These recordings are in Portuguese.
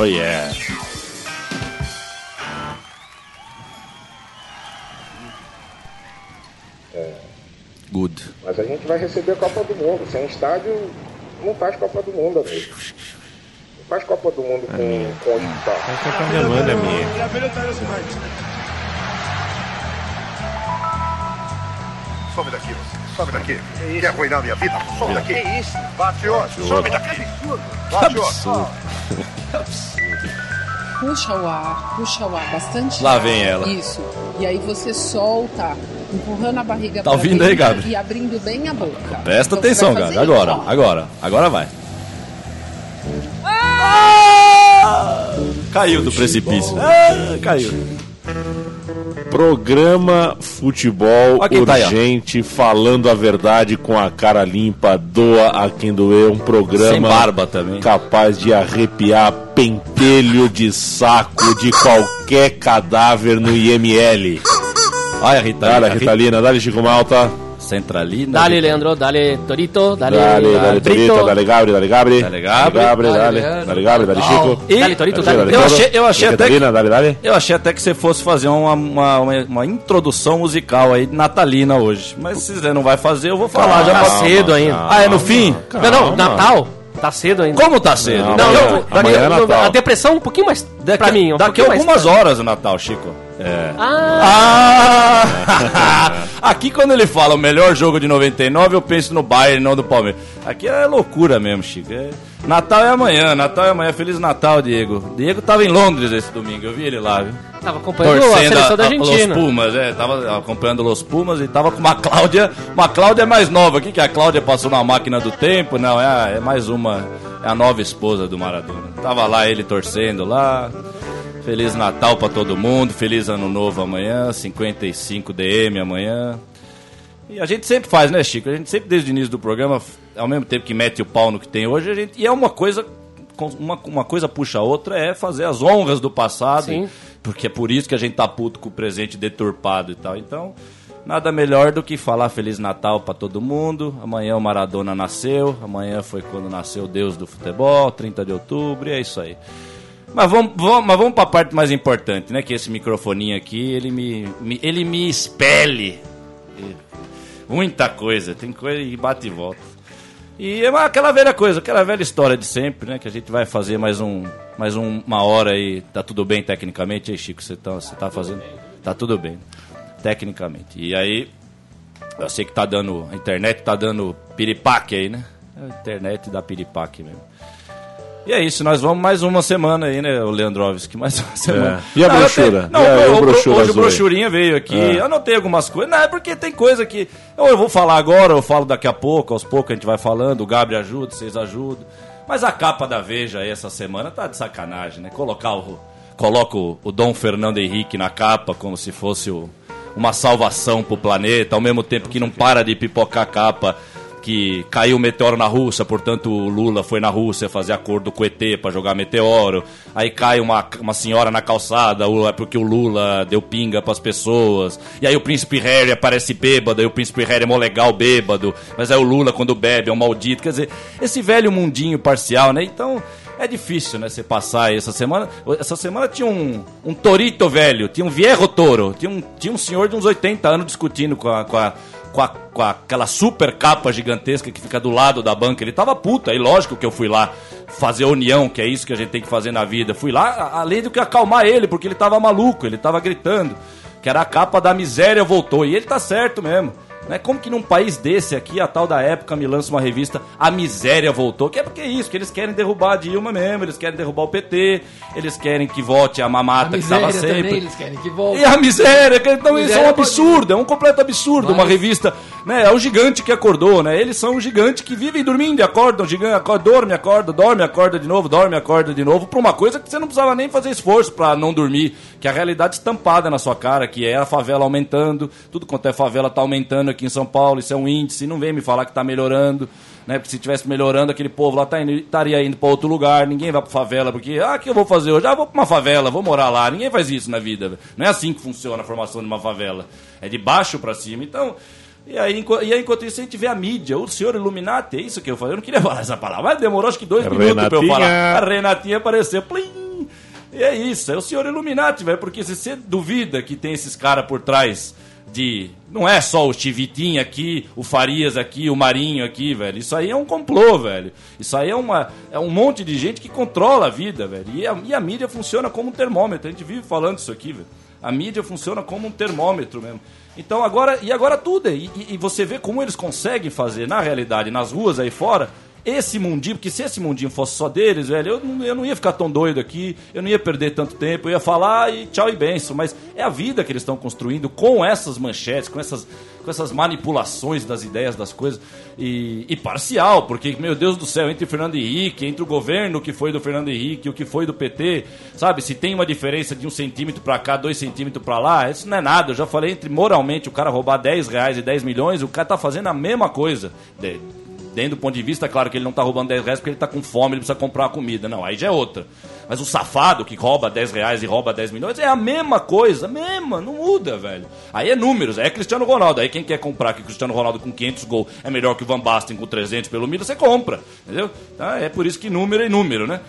Oh yeah. Good. Mas a gente vai receber a Copa do Mundo. Sem estádio, não faz Copa do Mundo, amigo. Não faz Copa do Mundo com, com hospital. Essa é a demanda minha. Some daqui, você. Some daqui. Quer arruinar minha vida? Some daqui. Que isso? Bate outro. Some daqui. Bate outro. Puxa o ar, puxa o ar, bastante Lá ar. vem ela. Isso. E aí você solta, empurrando a barriga Tá pra ouvindo aí, dentro Gabi? E abrindo bem a boca. Presta Então atenção, Gabi. Agora, ó. agora, agora vai. Caiu do precipício. Ah, caiu. Programa Futebol quem tá. Urgente, falando a verdade com a cara limpa, doa a quem doer. Um programa Sem barba também. capaz de arrepiar pentelho de saco de qualquer cadáver no IML. Olha a Rita. Dale, Ritalina, dale Chico Malta. Centralina. Dale, Leandro, dale, Torito, dale, Dale, dale, Brito. Torito, dale Gabri, dale Gabri. Dale Gabri. Dale, Dale, dale, Leandro. dale Gabri, dale Chico. E- Dale, Torito, Dale. Eu achei- eu achei até que- Ritalina, dale, dale. Eu achei até que você fosse fazer uma, uma, uma, uma introdução musical aí, natalina hoje. Mas se você não vai fazer, eu vou falar. já Tá cedo ainda. Ah, é no fim? Não, não, Natal. Tá cedo ainda. Como tá cedo? Não, Não, Amanhã- não, daqui- amanhã é Natal. a depressão um pouquinho mais Daqui, pra mim. Um daqui mais algumas pra- horas o Natal, Chico. É. Ah, Ah! Aqui quando ele fala o melhor jogo de 99, eu penso no Bayern, não do Palmeiras. Aqui é loucura mesmo, Chico. É- Natal é amanhã, Natal é amanhã. Feliz Natal, Diego. Diego tava em Londres esse domingo, eu vi ele lá, viu? tava acompanhando a Torcendo seleção da a- a- Los Argentina. Pumas, é, tava acompanhando Los Pumas e tava com uma Cláudia, uma Cláudia mais nova. O que, que a Cláudia passou na máquina do tempo? Não, é, a- é mais uma, é a nova esposa do Maradona. Tava lá ele torcendo lá. Feliz Natal pra todo mundo, feliz Ano Novo amanhã, 55 DM amanhã. E a gente sempre faz, né, Chico? A gente sempre, desde o início do programa, ao mesmo tempo que mete o pau no que tem hoje, a gente. E é uma coisa. Uma, uma coisa puxa a outra, é fazer as honras do passado. Sim. Porque é por isso que a gente tá puto com o presente deturpado e tal. Então, nada melhor do que falar Feliz Natal pra todo mundo. Amanhã o Maradona nasceu. Amanhã foi quando nasceu o Deus do futebol, 30 de outubro, e é isso aí. Mas vamos, vamos, mas vamos pra parte mais importante, né? Que esse microfoninho aqui, ele me, me- ele me expele. Muita coisa, tem coisa e bate e volta. E é aquela velha coisa, aquela velha história de sempre, né? Que a gente vai fazer mais, um, mais um- uma hora aí. Tá tudo bem tecnicamente? E aí, Chico, você tá, você tá fazendo? Tá tudo bem, tecnicamente. E aí, eu sei que tá dando. A internet tá dando piripaque aí, né? A internet dá piripaque mesmo. E é isso, nós vamos mais uma semana aí, né, o Leandrovski? Mais uma semana. E a Não, brochura? Não, a- o o- brochura hoje o brochurinha veio aqui. É. Anotei algumas coisas. Não, é porque tem coisa que. Ou eu vou falar agora, ou eu falo daqui a pouco, aos poucos a gente vai falando. O Gabriel ajuda, vocês ajudam. Mas a capa da Veja aí essa semana tá de sacanagem, né? Colocar o. Coloca o, o Dom Fernando Henrique na capa como se fosse o- uma salvação pro planeta, ao mesmo tempo que não para de pipocar a capa que caiu um meteoro na Rússia, portanto o Lula foi na Rússia fazer acordo com o ET para jogar meteoro. Aí cai uma, uma senhora na calçada, o- é porque o Lula deu pinga pras pessoas. E aí o príncipe Harry aparece bêbado, aí o príncipe Harry é mó legal bêbado. Mas aí o Lula quando bebe é um maldito. Quer dizer, esse velho mundinho parcial, né? Então é difícil, né, você passar essa semana. Essa semana tinha um, um torito velho, tinha um viejo toro, tinha um, tinha um senhor de uns 80 anos discutindo com a, com a, com a- com aquela super capa gigantesca que fica do lado da banca. Ele tava puto, aí lógico que eu fui lá fazer união, que é isso que a gente tem que fazer na vida. Fui lá, além do que acalmar ele, porque ele tava maluco, ele tava gritando. Que era a capa da miséria voltou. E ele tá certo mesmo. Né? Como que num país desse aqui, a tal da época me lança uma revista, a miséria voltou? Que é porque é isso, que eles querem derrubar a Dilma mesmo, eles querem derrubar o PT, eles querem que volte a mamata que estava sempre. também, eles querem que volte. E a miséria, que- então isso é um pode- absurdo, é um completo absurdo. Mas- Uma revista, né? É o gigante que acordou, né? Eles são o gigante que vivem dormindo e acordam, gigante, acorda, dorme, acorda, dorme, acorda de novo, dorme, acorda de novo, pra uma coisa que você não precisava nem fazer esforço pra não dormir, que é a realidade estampada na sua cara, que é a favela aumentando, tudo quanto é favela tá aumentando aqui em São Paulo, isso é um índice, não vem me falar que tá melhorando. Né, porque se tivesse melhorando, aquele povo lá tá indo- estaria indo para outro lugar, ninguém vai pra favela, porque, ah, o que eu vou fazer hoje? Ah, vou pra uma favela, vou morar lá. Ninguém faz isso na vida. Não é assim que funciona a formação de uma favela. É de baixo para cima. Então, e aí, e aí, enquanto isso, a gente vê a mídia, o senhor Illuminati, é isso que eu falei. Eu não queria falar essa palavra, mas demorou acho que dois minutos pra eu Renatinha. falar. A Renatinha apareceu, plim, E é isso, é o senhor Illuminati, velho, porque se você duvida que tem esses caras por trás de. Não é só o Chivitinho aqui, o Farias aqui, o Marinho aqui, velho. Isso aí é um complô, velho. Isso aí é, uma, é um monte de gente que controla a vida, velho. E a, e a mídia funciona como um termômetro. A gente vive falando isso aqui, velho. A mídia funciona como um termômetro mesmo. Então agora. E agora tudo. E, e- e você vê como eles conseguem fazer, na realidade, nas ruas aí fora, esse mundinho, porque se esse mundinho fosse só deles, velho, eu não, eu não ia ficar tão doido aqui, eu não ia perder tanto tempo, eu ia falar e tchau e benção. Mas é a vida que eles estão construindo com essas manchetes, com essas, com essas manipulações das ideias, das coisas. E, e parcial, porque, meu Deus do céu, entre o Fernando Henrique, entre o governo que foi do Fernando Henrique o que foi do PT, sabe? Se tem uma diferença de um centímetro pra cá, dois centímetros pra lá, isso não é nada. Eu já falei entre moralmente o cara roubar 10 reais e 10 milhões, o cara tá fazendo a mesma coisa. De- Dentro do ponto de vista, claro que ele não tá roubando 10 reais porque ele tá com fome, ele precisa comprar comida. Não, aí já é outra. Mas o safado que rouba 10 reais e rouba 10 milhões é a mesma coisa, mesma, não muda, velho. Aí é números, aí é Cristiano Ronaldo. Aí quem quer comprar que Cristiano Ronaldo com 500 gols é melhor que o Van Basten com 300 pelo Milan, você compra, entendeu? Tá? É por isso que número é número, né?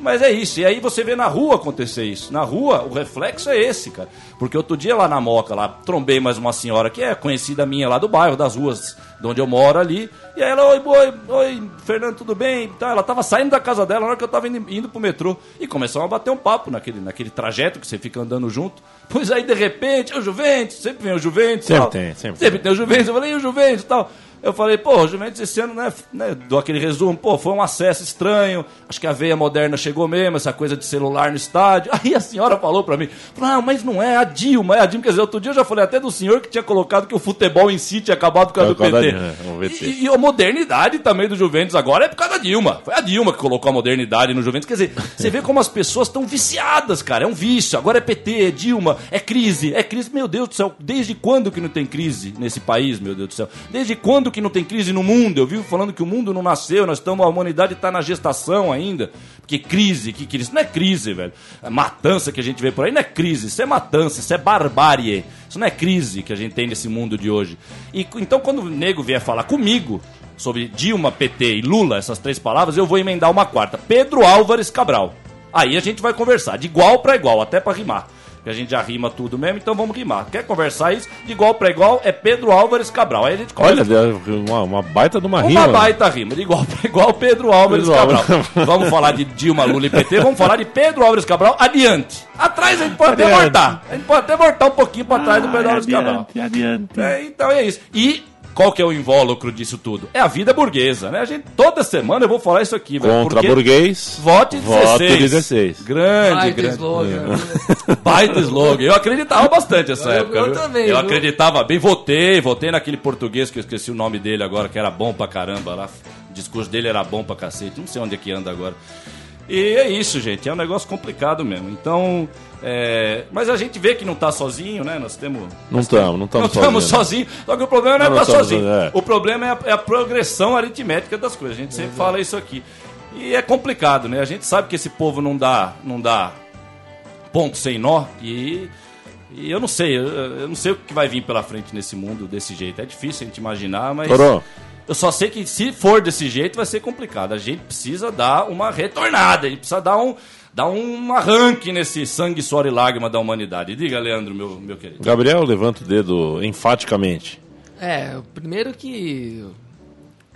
Mas é isso, e aí você vê na rua acontecer isso. Na rua, o reflexo é esse, cara. Porque outro dia lá na Moca, lá, trombei mais uma senhora que é conhecida minha lá do bairro, das ruas de onde eu moro ali. E aí ela, oi, oi, oi, Fernando, tudo bem? Tá, ela tava saindo da casa dela na hora que eu tava indo, indo pro metrô. E começamos a bater um papo naquele, naquele trajeto que você fica andando junto. Pois aí, de repente, o Juventus, sempre vem o Juventus. Sempre tal. tem, sempre Sempre tem o Juventus. Eu falei, e o Juventus e tal? Eu falei, pô, o Juventus esse ano, né, né, dou aquele resumo, pô, foi um acesso estranho, acho que a veia moderna chegou mesmo, essa coisa de celular no estádio. Aí a senhora falou pra mim, não, mas não é a Dilma, é a Dilma, quer dizer, outro dia eu já falei até do senhor que tinha colocado que o futebol em si tinha acabado por causa do PT. da- é. E, e a modernidade também do Juventus agora é por causa da Dilma. Foi a Dilma que colocou a modernidade no Juventus. Quer dizer, você vê como as pessoas estão viciadas, cara. É um vício. Agora é PT, é Dilma, é crise, é crise. Meu Deus do céu, desde quando que não tem crise nesse país, meu Deus do céu? Desde quando que não tem crise no mundo? Eu vivo falando que o mundo não nasceu, nós estamos, a humanidade está na gestação ainda. Porque crise, que crise? Isso não é crise, velho. A matança que a gente vê por aí não é crise, isso é matança, isso é barbárie. Isso não é crise que a gente tem nesse mundo de hoje. E então quando o nego vier falar comigo sobre Dilma, PT e Lula, essas três palavras, eu vou emendar uma quarta. Pedro Álvares Cabral. Aí a gente vai conversar de igual para igual, até para rimar. Que a gente já rima tudo mesmo, então vamos rimar. Quer conversar isso? De igual para igual é Pedro Álvares Cabral. Aí a gente Olha, conversa. deu uma, uma baita de uma, Uma rima. baita rima, de igual para igual Pedro Álvares Pedro Cabral. Álvares. vamos falar de Dilma, Lula e PT, vamos falar de Pedro Álvares Cabral adiante. Atrás a gente pode até Adiante. voltar. A gente pode até voltar um pouquinho para trás do Pedro Álvares Cabral. Adiante, adiante. É, então é isso. E qual que é o invólucro disso tudo? É a vida burguesa, né? A gente, toda semana eu vou falar isso aqui, velho. Contra porque burguês. Vote 16. Voto 16. Grande, Baita grande. slogan. Baita slogan. Eu acreditava bastante nessa Eu- época. eu viu? também, Eu viu? acreditava bem. Votei, votei naquele português que eu esqueci o nome dele agora, que era bom pra caramba lá. O discurso dele era bom pra cacete. Não sei onde é que anda agora. E é isso, gente. É um negócio complicado mesmo. Então. é, Mas a gente vê que não tá sozinho, né? Nós temos. Não estamos, não Não estamos estamos sozinhos. Só que o problema não é Não, estar não estamos, sozinho. é. O problema é a, é a progressão aritmética das coisas. A gente sempre fala isso aqui. E é complicado, né? A gente sabe que esse povo não dá, não dá ponto sem nó. E, e eu não sei, eu, eu não sei o que vai vir pela frente nesse mundo desse jeito. É difícil a gente imaginar, mas. Torô. Eu só sei que se for desse jeito vai ser complicado. A gente precisa dar uma retornada, a gente precisa dar um, dar um arranque nesse sangue, suor e lágrima da humanidade. Diga, Leandro, meu, meu querido. Gabriel levanta o dedo enfaticamente. É, o primeiro que.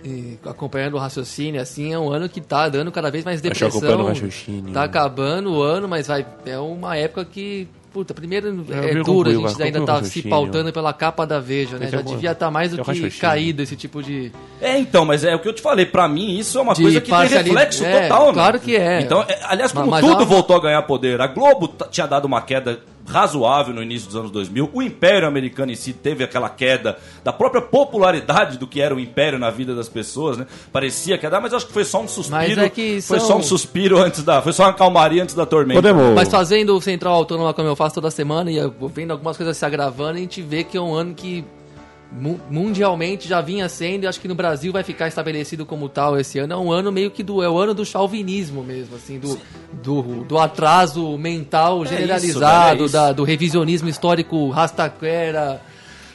E, acompanhando o raciocínio, assim, é um ano que tá dando cada vez mais depressão. o raciocínio. Tá acabando o ano, mas vai. É uma época que. Puta, primeiro é, vi duro, a gente ainda tá se pautando pela capa da Veja, né? É Já devia estar mais É do que caído esse tipo de. É, então, mas é o que eu te falei. Pra mim, isso é uma De coisa que tem reflexo é, total, né? claro que é. Então, é, aliás, como Mas- mas tudo a- voltou a ganhar poder. A Globo tinha dado uma queda razoável no início dos anos 2000. O Império Americano em si teve aquela queda da própria popularidade do que era o Império na vida das pessoas, né? Parecia quedar, mas acho que foi só um suspiro. Mas é que Foi são- só um suspiro antes da... Foi só uma calmaria antes da tormenta. Podemos. Mas fazendo o Central Autônoma como eu faço toda semana e vendo algumas coisas se agravando, a gente vê que é um ano que mu- mundialmente já vinha sendo e acho que no Brasil vai ficar estabelecido como tal esse ano. É um ano meio que do é o ano do chauvinismo mesmo, assim, do, do, do atraso mental generalizado, é isso. da- do revisionismo histórico rastaquera.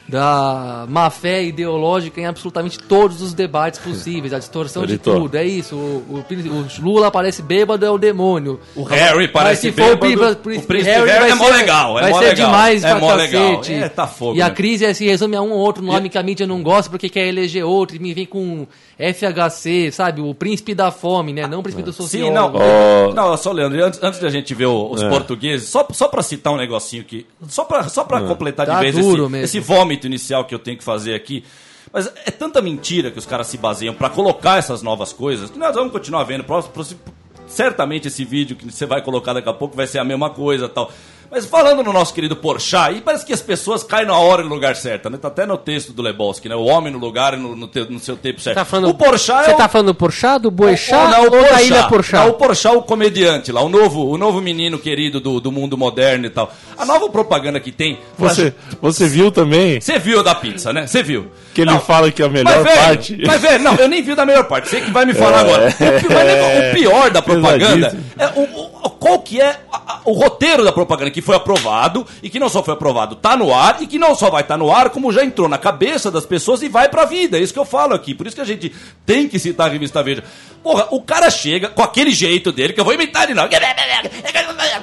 Da má fé ideológica em absolutamente todos os debates possíveis, a distorção Editor. de tudo. É isso. O, o o Lula parece bêbado, é o demônio. O Harry Mas parece se for o bêbado, príncipe, o príncipe Harry é mó legal, é vai mó ser legal, demais é pra mó legal. cacete. É, tá fogo, E a né? crise é, se resume a um ou outro nome que a mídia não gosta porque quer eleger outro e me vem com FHC, sabe? O príncipe da fome, né? Não o príncipe do Sim, não. Ó. Não, só Leandro, antes, antes de a gente ver os É. portugueses, só, só pra citar um negocinho aqui, só pra, só pra completar de Tá vez esse, mesmo. esse vômito inicial que eu tenho que fazer aqui. Mas é tanta mentira que os caras se baseiam pra colocar essas novas coisas que nós vamos continuar vendo. Certamente esse vídeo que você vai colocar daqui a pouco vai ser a mesma coisa tal. Mas falando no nosso querido Porchat, aí parece que as pessoas caem na hora e no lugar certo, né? Tá até no texto do Lebowski, né? O homem no lugar e no, no, te- no seu tempo certo. Tá falando, o Porchat você é o- tá falando do Porchat, do Boechat ou, não, ou, o da. Ilha Porchat? Não, o Porchat, o comediante lá, o novo, o novo menino querido do, do mundo moderno e tal. A nova propaganda que tem... Você, você viu também Você viu da pizza, né? Você viu. Que ele Não, fala que a melhor mas, velho, parte. Mas, velho, não, eu nem vi da melhor parte. Você que vai me falar É. agora. O, mas, nego, o pior da propaganda é o, o- qual que é a- o roteiro da propaganda que foi aprovado e que não só foi aprovado, tá no ar e que não só vai estar no ar, como já entrou na cabeça das pessoas e vai pra vida. É isso que eu falo aqui. Por isso que a gente tem que citar a revista Veja. Porra, o cara chega com aquele jeito dele, que eu vou imitar ele não.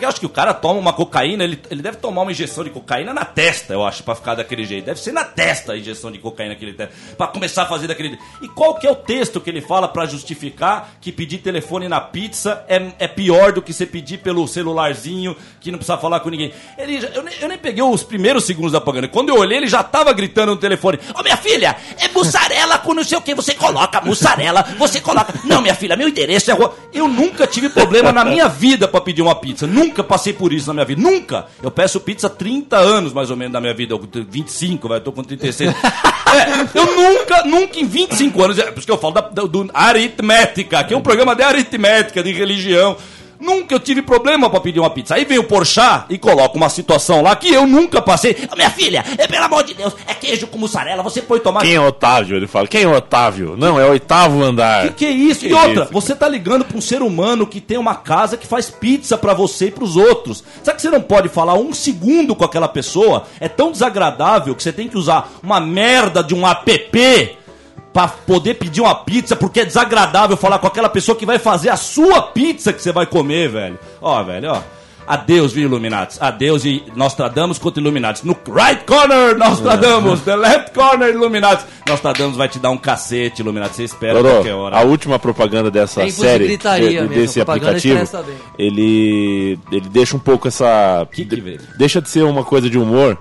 Eu acho que o cara toma uma cocaína, ele, ele deve tomar uma injeção de cocaína na testa, eu acho, pra ficar daquele jeito. Deve ser na testa a injeção de cocaína que ele tem, pra começar a fazer daquele E qual que é o texto que ele fala pra justificar que pedir telefone na pizza é, é pior do que você pedir pelo celularzinho, que não precisa falar com ninguém? Ele, eu, nem, eu nem peguei os primeiros segundos da propaganda. Quando eu olhei, ele já tava gritando no telefone: Ô minha filha, é mussarela com não sei o que, você coloca mussarela, você coloca. Não, minha filha, meu endereço é rua. Eu nunca tive problema na minha vida pra pedir uma pizza. Nunca passei por isso na minha vida. Nunca. Eu peço pizza há 30 anos, mais ou menos, na minha vida. Eu tenho 25, vai, eu tô com 36. É, eu nunca, nunca em 25 anos, é por isso que eu falo da, do aritmética, que é um programa de aritmética, de religião. Nunca eu tive problema pra pedir uma pizza. Aí vem o Porchat e coloca uma situação lá que eu nunca passei. Ô, minha filha, é pelo amor de Deus, é queijo com mussarela, você põe tomate. Quem é Otávio? Ele fala. Quem é Otávio? Não, é o oitavo andar. Que que é isso? Que e outra, isso? você tá ligando pra um ser humano que tem uma casa que faz pizza pra você e pros outros. Sabe que você não pode falar um segundo com aquela pessoa? É tão desagradável que você tem que usar uma merda de um app pra poder pedir uma pizza, porque é desagradável falar com aquela pessoa que vai fazer a sua pizza que você vai comer, velho. Ó, velho, ó. Adeus, viu, Illuminati? Adeus e Nostradamus contra Illuminati. No right corner, Nostradamus. The left corner, Illuminati. Nostradamus vai te dar um cacete, Illuminati. Você espera qualquer hora. a última propaganda dessa de série, de- mesmo, desse aplicativo, ele, ele deixa um pouco essa... Que que de- deixa de ser uma coisa de humor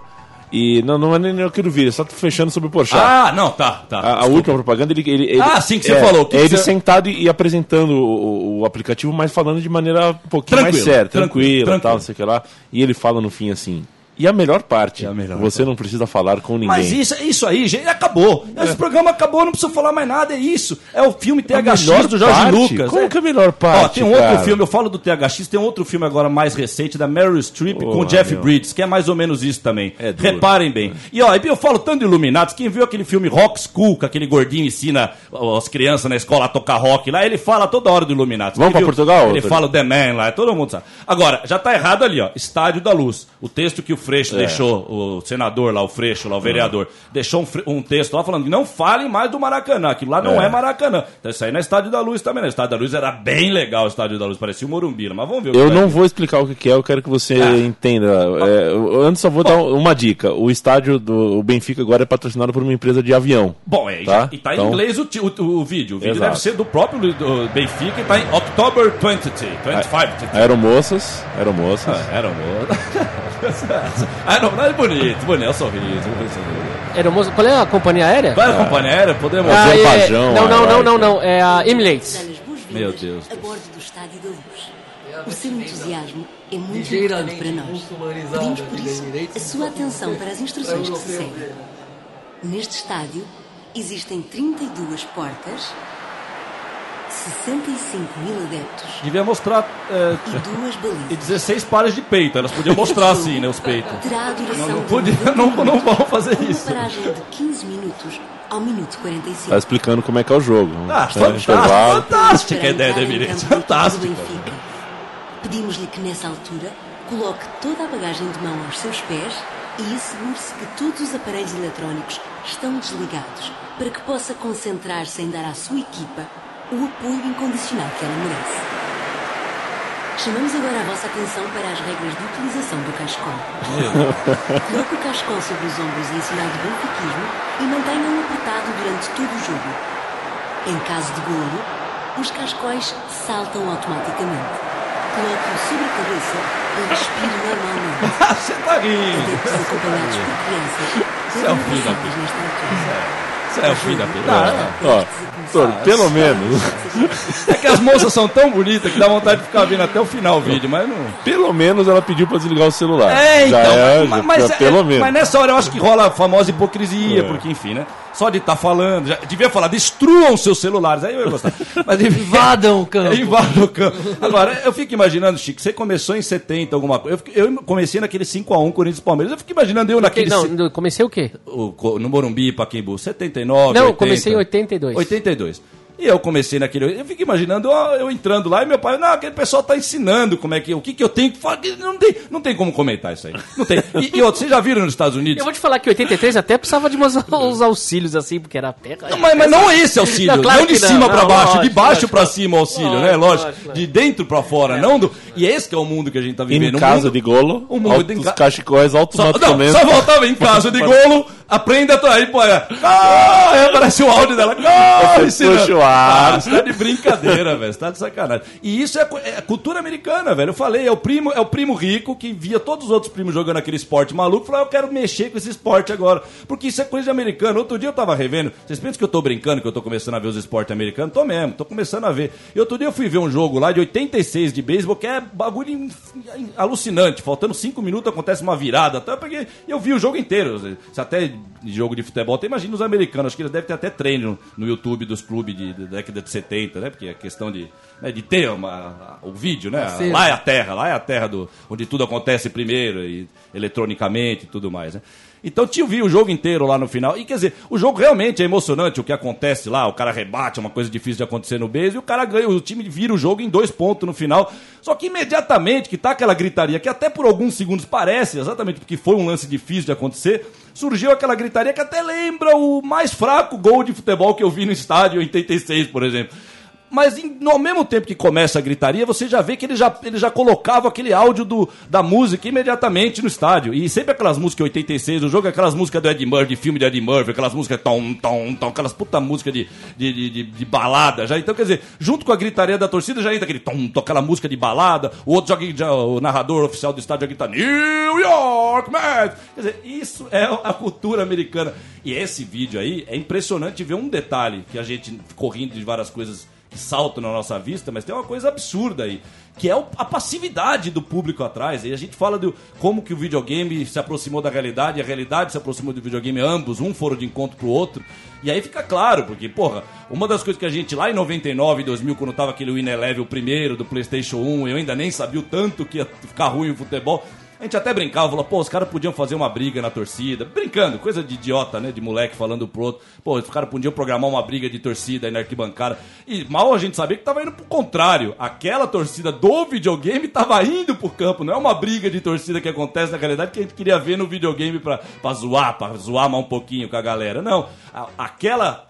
e não, não é nem aquilo vídeo, é só tô fechando sobre o Porchat. Ah, não, tá, tá. A, a última propaganda, ele, ele, ele- Ah, sim, que você é, falou. Que é que ele você- sentado e, e apresentando o, o- aplicativo, mas falando de maneira um pouquinho mais Tranquilo, séria, tranquilo, tranquila, tranquilo. tal, não sei o que lá. E ele fala no fim assim. E a melhor parte, a melhor você não precisa falar com ninguém. Mas isso, isso aí, gente, acabou. Esse programa acabou, não precisa falar mais nada, é isso. É o filme THX melhor do Jorge parte? Lucas. Qual é. que é a melhor parte, Ó, tem um outro cara? filme, eu falo do THX, tem um outro filme agora mais recente, da Meryl Streep com o Jeff meu. Bridges, que é mais ou menos isso também. É. Reparem bem. E ó, eu falo tanto de Illuminatis, quem viu aquele filme Rock School, que aquele gordinho ensina as crianças na escola a tocar rock lá, ele fala toda hora do Illuminatis. Vamos viu- Portugal, Ele fala o The Man lá, todo mundo sabe. Agora, já tá errado ali, ó. Estádio da Luz. O texto que o Freixo É. deixou, o senador lá, o Freixo lá, o vereador, deixou um, um texto lá falando que não falem mais do Maracanã. Aquilo lá não é, É. Maracanã. Então isso aí na Estádio da Luz também. Na Estádio da Luz era bem legal o Estádio da Luz, parecia o Morumbi, mas vamos ver o que Eu não vou explicar o que é, eu quero que você Ah. entenda. É, eu- antes só vou dar uma dica. O estádio do Benfica agora é patrocinado por uma empresa de avião. Bom, é, Tá? e tá em Então- inglês o, o, o vídeo. O vídeo Exato. deve ser do próprio do Benfica e tá em October 20, 25. Aeromoças, aeromoças. Ah, Era um Ah, não, não, é bonito, bonito, é sorriso. Aeromoça- Qual é a companhia aérea? Vai a companhia aérea, podemos. Ah, é- Azerbaijão, não, não, não, não, não. É a Emirates. Meu Deus a do bordo do Estádio da Luz. O seu entusiasmo é muito importante para nós. Pedimos por isso a sua atenção para as instruções que se seguem. Neste estádio existem 32 portas, 65 mil adeptos Devia mostrar é, e duas e balizas. 16 pares de peito. Elas podiam mostrar assim, né, os peitos. Terá a duração Não, não podia, 90 não, não vão fazer uma isso. paragem de 15 minutos ao minuto 45. Tá explicando como é que é o jogo. Ah, É, fantástico, fantástica a ideia da Fantástica. Pedimos-lhe que nessa altura coloque toda a bagagem de mão aos seus pés e assegure-se que todos os aparelhos eletrónicos estão desligados para que possa concentrar-se em dar à sua equipa o apoio incondicional que ela merece. Chamamos agora a vossa atenção para as regras de utilização do cachecol. Coloque o cachecol sobre os ombros em sinal de benfiquismo e mantenha-o apertado durante todo o jogo. Em caso de golo, os cascóis saltam automaticamente. Coloque-o sobre a cabeça e respire normalmente. Você tá rindo. Adeptos acompanhados por crianças é o devem fim da abraçá-los nesta altura. É o fim da vida. Ó, doutor, pelo menos, É que as moças são tão bonitas que dá vontade de ficar vendo até o final o vídeo, mas não. pelo menos ela pediu pra desligar o celular. É, Já então. é, mas, já- mas, já é- pelo menos. mas nessa hora eu acho que rola a famosa hipocrisia, É. porque, enfim, né? Só de estar falando, já, devia falar, destruam seus celulares, aí eu ia gostar. Mas Invadam o campo. Invada o campo. Agora, eu fico imaginando, Chico, você começou em 70, alguma coisa. Eu, eu comecei naquele 5x1 Corinthians Palmeiras. Eu fico imaginando eu naquele. Não, não, comecei o quê? o, no Morumbi, Paquimbu, 79. Não, 80. comecei em 82. 82. E eu comecei naquele. Eu fico imaginando ó, eu entrando lá e meu pai, não, aquele pessoal tá ensinando como é que. O que, que eu tenho que fazer. Não tem, não tem como comentar isso aí. Não tem. E, e outro, vocês já viram nos Estados Unidos? Eu vou te falar que 83 até precisava de umas, uns auxílios assim, porque era terra. Não, mas, mas não é esse auxílio. Não, Não, claro de não, cima não, pra baixo, de lógico, baixo lógico. pra cima o auxílio, Lógico, né? Lógico. lógico, De dentro pra fora, não do. E esse que é o mundo que a gente tá vivendo. Em Um caso mundo- de golo, o mundo altos em ca- cachecóis Só, não, automaticamente. só voltava em caso de golo, aprenda a aí, pô, é, ah, aí aparece o áudio dela, Você puxa o ar. Ah, você tá de brincadeira, velho, você tá de sacanagem. E isso é, é cultura americana, velho, eu falei, é o primo, é o primo rico que via todos os outros primos jogando aquele esporte maluco, falou, ah, eu quero mexer com esse esporte agora, porque isso é coisa de americano. Outro dia eu tava revendo, vocês pensam que eu tô brincando, que eu tô começando a ver os esportes americanos? Tô mesmo, tô começando a ver. E outro dia eu fui ver um jogo lá de 86 de beisebol, que é bagulho in- in- alucinante, faltando 5 minutos acontece uma virada, até eu peguei, e eu vi o jogo inteiro. Se até jogo de futebol, até imagina os americanos, acho que eles devem ter até treino no YouTube dos clubes de, da década de 70, né? Porque é questão de, né, de ter uma, o vídeo, né? Lá é a terra, lá é a terra do, onde tudo acontece primeiro, e eletronicamente e tudo mais, né? Então tinha vi o jogo inteiro lá no final. E quer dizer, o jogo realmente é emocionante o que acontece lá. O cara rebate, é uma coisa difícil de acontecer no beijo, e o cara ganha, o time vira o jogo em dois pontos no final. Só que imediatamente que tá aquela gritaria, que até por alguns segundos parece, exatamente porque foi um lance difícil de acontecer, surgiu aquela gritaria que até lembra o mais fraco gol de futebol que eu vi no estádio em 86, por exemplo. Mas ao mesmo tempo que começa a gritaria, você já vê que ele já, ele já colocava aquele áudio do, da música imediatamente no estádio. E sempre aquelas músicas 86 do jogo, aquelas músicas do Ed Murphy, de filme de Ed Murphy, aquelas músicas tom, tom, tom, aquelas puta músicas de, de, de, de- de balada. Já. Então, quer dizer, junto com a gritaria da torcida, já entra aquele tom, tom, aquela música de balada. O outro joga, já, o narrador oficial do estádio já grita New York, man! Quer dizer, isso é a cultura americana. E esse vídeo aí é impressionante ver um detalhe que a gente ficou rindo de várias coisas saltam na nossa vista, mas tem uma coisa absurda aí, que é a passividade do público atrás. E a gente fala do como que o videogame se aproximou da realidade, a realidade se aproximou do videogame, ambos, um foram de encontro pro outro. E aí fica claro, porque, porra, uma das coisas que a gente lá em 99, 2000, quando tava aquele Win Eleven, o primeiro do PlayStation 1, eu ainda nem sabia o tanto que ia ficar ruim o futebol. A gente até brincava, falou, pô, os caras podiam fazer uma briga na torcida. Brincando, coisa de idiota, né? De moleque falando pro outro. Pô, os caras podiam programar uma briga de torcida aí na arquibancada. E mal a gente sabia que tava indo pro contrário. Aquela torcida do videogame tava indo pro campo. Não é uma briga de torcida que acontece na realidade que a gente queria ver no videogame pra, pra zoar, pra zoar mais um pouquinho com a galera. Não. A- aquela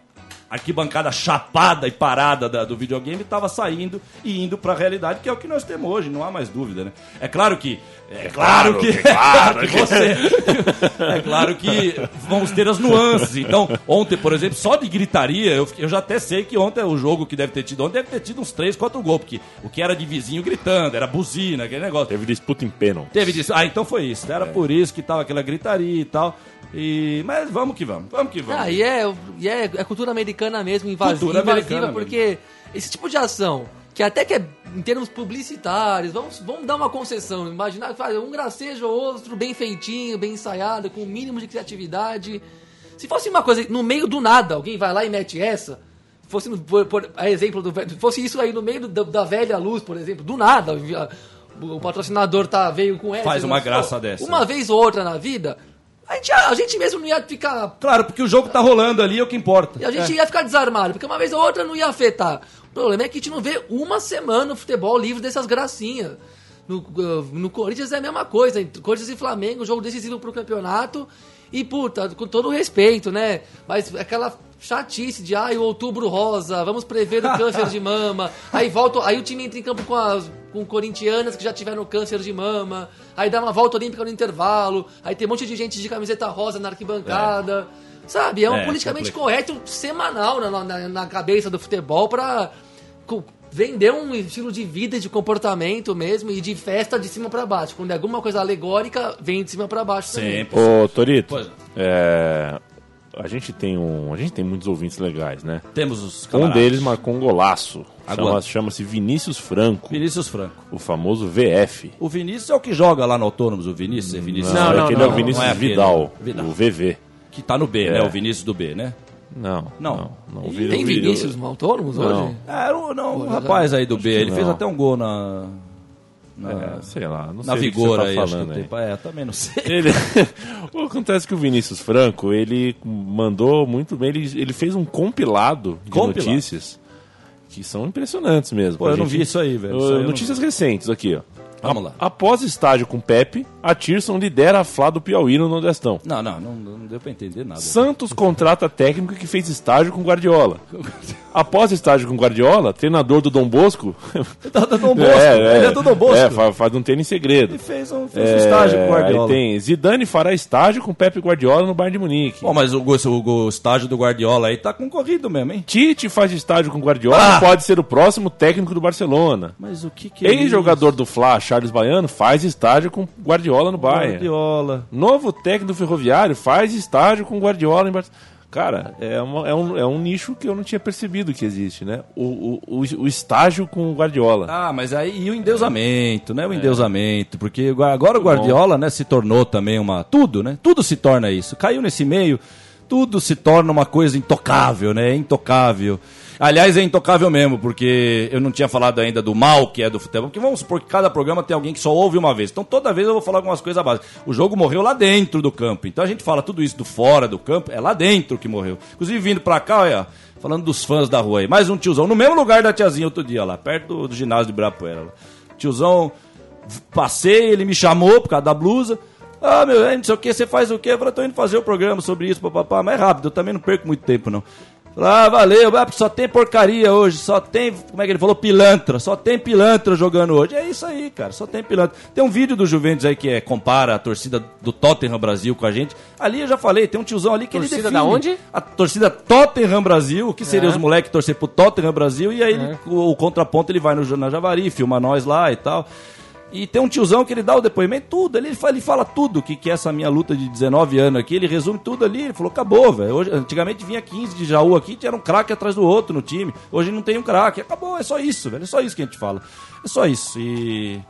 arquibancada chapada e parada da- do videogame estava saindo e indo para a realidade, que é o que nós temos hoje, não há mais dúvida, né? É claro que é claro que, claro que você é claro que vamos ter as nuances. Então, ontem, por exemplo, só de gritaria, eu, eu já até sei que ontem o jogo que deve ter tido ontem deve ter tido uns 3, 4 gols, porque o que era de vizinho gritando, era buzina, aquele negócio. Teve disputa em pênalti. Teve disso. Ah, então foi isso. Era por isso que tava aquela gritaria e tal. E mas vamos que vamos. Vamos que vamos. Ah, e é, e é, é cultura americana mesmo, invasiva, Cultura americana invasiva porque esse tipo de ação, que até que é em termos publicitários, vamos, vamos dar uma concessão, imaginar fazer um gracejo ou outro bem feitinho, bem ensaiado, com o mínimo de criatividade. Se fosse uma coisa no meio do nada, alguém vai lá e mete essa, fosse por, por- a exemplo do fosse isso aí no meio do- da, velha luz, por exemplo, do nada, o, patrocinador tá veio com essa, Faz uma graça dessa. Uma vez ou outra na vida, a gente, a gente mesmo não ia ficar Claro, porque o jogo tá rolando ali, é o que importa. e a gente ia ficar desarmado, porque uma vez ou outra não ia afetar. O problema é que a gente não vê uma semana o futebol livre dessas gracinhas. No, uh, no Corinthians é a mesma coisa. Corinthians e Flamengo, jogo decisivo pro campeonato. E, puta, com todo o respeito, né? Mas aquela chatice de, ai, o outubro rosa, vamos prever o câncer de mama. Aí volta, aí o time entra em campo com as com corintianas que já tiveram câncer de mama. Aí dá uma volta olímpica no intervalo. Aí tem um monte de gente de camiseta rosa na arquibancada. Sabe? É um É, politicamente correto semanal na, na, na cabeça do futebol pra co- vender um estilo de vida, e de comportamento mesmo e de festa de cima pra baixo. Quando é alguma coisa alegórica, vem de cima pra baixo também. Sempre. Ô, Torito, Pois. é, a gente tem um, a gente tem muitos ouvintes legais, né? Temos os Um camaradas. deles marcou um golaço. Agora. Chama- Chama-se Vinícius Franco, Vinícius Franco. o famoso VF. O Vinícius é o que joga lá no Autônomos, o Vinícius? É Vinícius Não, não, aquele não, é o Vinícius não é aquele. Vidal, Vidal. o VV. Que tá no B, né? É. O Vinícius do B, né? Não, Não. não. não, vi- Tem eu vi- Vinícius no autônomos Não. hoje? É, o, não, o rapaz aí do B, ele fez não. até um gol na. na, É, sei lá, não na sei o que Vigor você tá aí, falando aí. É, também não sei. Ele... o que acontece é que o Vinícius Franco, ele mandou muito bem, ele, ele fez um compilado de Compilado. notícias que são impressionantes mesmo. Pô, eu não gente- vi isso aí, velho. Uh, eu não notícias recentes aqui, ó. Vamos lá. Após estágio com Pepe, a Tirson lidera a Flá do Piauí no Nordestão. Não, não, não, não deu pra entender nada. Santos contrata técnico que fez estágio com Guardiola. Após estágio com Guardiola, treinador do Dom Bosco. Tá do Dom Bosco. ele é do Dom Bosco. É, faz, faz um treino em segredo. Ele fez um, fez um estágio com o É, Guardiola. Aí tem Zidane fará estágio com Pepe Guardiola no Bayern de Munique. Pô, mas o, o, o estágio do Guardiola aí tá concorrido mesmo, hein? Tite faz estágio com Guardiola Ah! e pode ser o próximo técnico do Barcelona. Mas o que que é Ex-jogador do Fla, Charles Baiano, faz estágio com Guardiola no isso? Bayern. Guardiola. Novo técnico Ferroviário faz estágio com Guardiola em Barcelona. Cara, é, uma- é um, é um nicho que eu não tinha percebido que existe, né? O, o, o, estágio com o Guardiola. Ah, mas aí e o endeusamento, né? O endeusamento, porque agora o Guardiola, né, se tornou também uma tudo, né? Tudo se torna isso. Caiu nesse meio, tudo se torna uma coisa intocável, né? Intocável. Aliás, é intocável mesmo, porque eu não tinha falado ainda do mal que é do futebol, porque vamos supor que cada programa tem alguém que só ouve uma vez. Então toda vez eu vou falar algumas coisas básicas. O jogo morreu lá dentro do campo. Então a gente fala tudo isso do fora do campo, é lá dentro que morreu. Inclusive vindo pra cá, olha, falando dos fãs da rua aí. Mais um tiozão, no mesmo lugar da tiazinha outro dia lá, perto do, do ginásio de Ibirapuera. Tiozão, passei, ele me chamou por causa da blusa. Ah, meu, é, não sei o que, você faz o quê? Eu falei, tô indo fazer o programa sobre isso, papapá, mas é rápido, eu também não perco muito tempo, não. Ah, valeu, ah, só tem porcaria hoje, só tem, como é que ele falou? Pilantra, só tem pilantra jogando hoje. É isso aí, cara, só tem pilantra. Tem um vídeo do Juventus aí que é, compara a torcida do Tottenham Brasil com a gente. Ali eu já falei, tem um tiozão ali que Torcida ele define. da onde? A torcida Tottenham Brasil, o que seria É. os moleques torcer pro Tottenham Brasil, e aí ele- o, o contraponto ele vai no, na Javari, filma nós lá e tal. E tem um tiozão que ele dá o depoimento, tudo, ele fala, ele fala tudo, o que, que é essa minha luta de 19 anos aqui, ele resume tudo ali, ele falou, acabou, velho. Antigamente vinha 15 de Jaú aqui, tinha um craque atrás do outro no time. Hoje não tem um craque, acabou, é só isso, velho, é só isso que a gente fala. É só isso. E.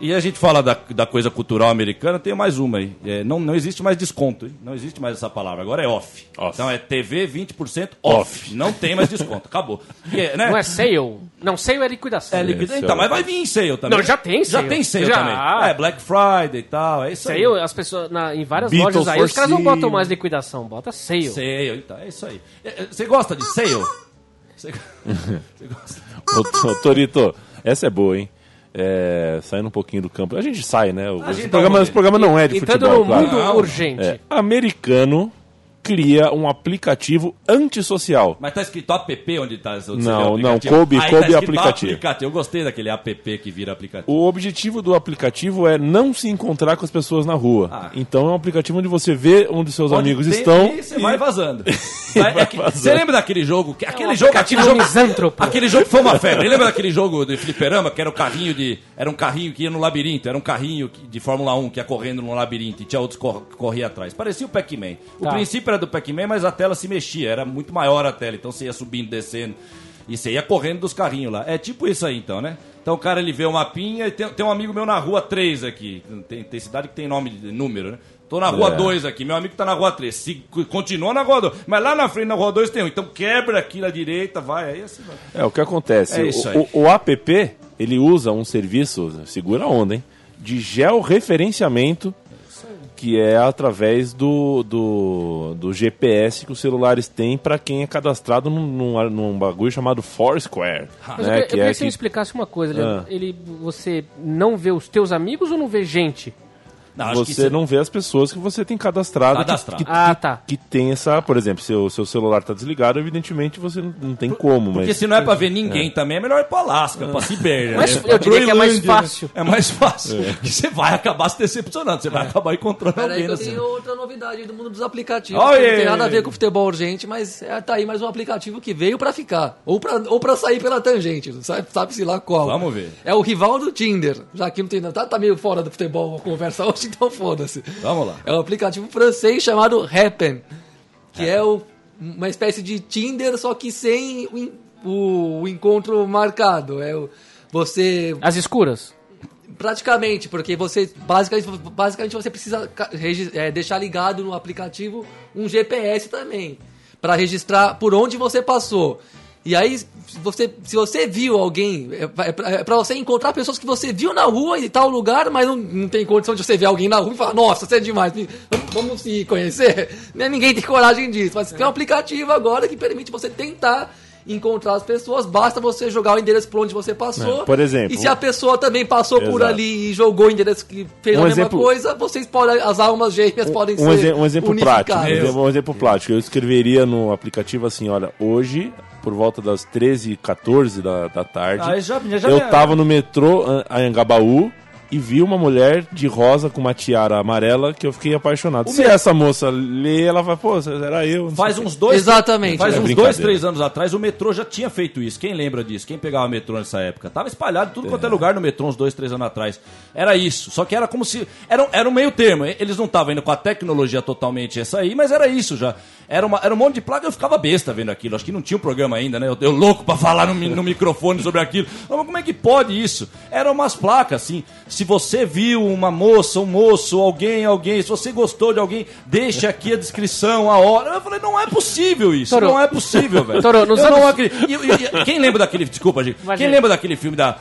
E a gente fala da, da coisa cultural americana, tem mais uma aí. É, não, não existe mais desconto, hein? Não existe mais essa palavra. Agora é off. Off. Então é TV 20% off. Não tem mais desconto. Acabou. E é, né? Não é sale? Não, sale é liquidação. É liquida- Esse Então, é mas vai vir em sale também. Não, já tem Já sale. tem sale Já. também. É, Black Friday e tal. É isso aí. Sale, as pessoas, na- em várias Beatles lojas aí, os caras não botam mais liquidação, bota sale. Sale, então, é isso aí. É, é, Você gosta de sale? Você, gosta? Ô, Torito, essa é boa, hein? É, saindo um pouquinho do campo. A gente sai, né? O, esse, programa, rolê. esse programa não é de Entrando futebol, no claro. mundo Não. urgente. É, americano cria um aplicativo antissocial. Mas tá escrito app onde tá onde Não, não, aplicativo? coube- Aí coube tá escrito aplicativo. Eu gostei daquele app que vira aplicativo. O objetivo do aplicativo é não se encontrar com as pessoas na rua. Ah. Então é um aplicativo onde você vê onde seus Onde amigos tem- estão. e você vai vazando. Vai- é que- Você lembra daquele jogo? que- Aquele um jogo, aquele jogo, misântropo. aquele jogo foi uma febre. Lembra daquele jogo de fliperama que era o carrinho de, era um carrinho que ia no labirinto, era um carrinho que- de Fórmula 1 que ia correndo no labirinto e tinha outros cor, que corriam atrás. Parecia o Pac-Man. O Tá. princípio era do Pac-Man, mas a tela se mexia, era muito maior a tela, então você ia subindo, descendo. E você ia correndo dos carrinhos lá. É tipo isso aí, então, né? Então o cara ele vê o mapinha e tem, tem um amigo meu na rua 3 aqui. Tem, tem cidade que tem nome de número, né? Tô na rua É. 2 aqui, meu amigo tá na rua 3. Se, continua na rua 2. Mas lá na frente, na rua 2 tem um. Então quebra aqui na direita, vai. Aí assim vai. É, o que acontece? É isso o, aí. o- o app, ele usa um serviço, segura a onda, hein? De georreferenciamento que é através do, do, do GPS que os celulares têm para quem é cadastrado num, num, num bagulho chamado Foursquare. Mas né, eu, que eu queria é que você me explicasse uma coisa, Leandro. Ah. Ele, você não vê os teus amigos ou não vê gente? Não, acho que você não vê as pessoas que você tem cadastrado, que- Cadastrado. Que, Ah, tá. que tem essa, por exemplo, seu seu celular tá desligado, evidentemente você não, não tem como, Porque mas se não é pra ver ninguém também, é melhor ir pro Alasca, pra Sibéria. Mas né? eu diria que é mais né? fácil. É mais fácil. Porque você vai acabar se decepcionando, você vai acabar encontrando Pera aí alguém que eu assim. tenho outra novidade do mundo dos aplicativos. Que não tem aí. nada a ver com futebol urgente, mas é, tá aí mais um aplicativo que veio pra ficar. Ou pra, ou pra sair pela tangente, sabe- sabe-se lá qual. Vamos ver. É o rival do Tinder. Já que não tem nada. Tá, tá meio fora do futebol a conversa hoje, então foda-se. Vamos lá. É um aplicativo francês chamado Happen. Que é o- uma espécie de Tinder, só que sem o, o- o encontro marcado. É o, você As escuras? Praticamente, porque você basicamente, basicamente você precisa é, deixar ligado no aplicativo um GPS também, para registrar por onde você passou. E aí, se você, se você viu alguém, é, é pra- é você encontrar pessoas que você viu na rua em tal lugar, mas não, não tem condição de você ver alguém na rua e falar, nossa, você é demais, vamos se conhecer. Né, Ninguém tem coragem disso, mas tem um aplicativo agora que permite você tentar encontrar as pessoas, basta você jogar o endereço por onde você passou. É, por exemplo, E se a pessoa também passou por Exato. ali e jogou o endereço que fez Um a mesma exemplo- coisa, vocês podem, as almas gêmeas podem um, ser exe- um exemplo prático. Um exemplo, um exemplo prático. Eu escreveria no aplicativo assim, olha, hoje, por volta das 13h14 da, da tarde, Ah, já- já eu tava no metrô An- Anhangabaú e vi uma mulher de rosa com uma tiara amarela que eu fiquei apaixonado. Se essa moça lê, ela vai, pô, era eu. não Faz sei o uns dois. Exatamente. Faz É uns dois, três anos atrás, o metrô já tinha feito isso. Quem lembra disso? Quem pegava metrô nessa época? Tava espalhado em tudo quanto é lugar no metrô uns dois, três anos atrás. Era isso. Só que era como se. Era, um- era um meio termo. Eles não estavam indo com a tecnologia totalmente essa aí, mas era isso já. Era, uma, era um monte de placa eu ficava besta vendo aquilo. Acho que não tinha um programa ainda, né? Eu, eu louco pra falar no, no microfone sobre aquilo. Mas como é que pode isso? Eram umas placas assim. Se você viu uma moça, um moço, alguém, alguém, se você gostou de alguém, deixe aqui a descrição, a hora. Eu falei, não é possível isso. Toro. Não é possível, velho. Toro, nos eu não acredito. E- e- e- quem lembra daquele. Desculpa, gente. Imagina. Quem lembra daquele filme da.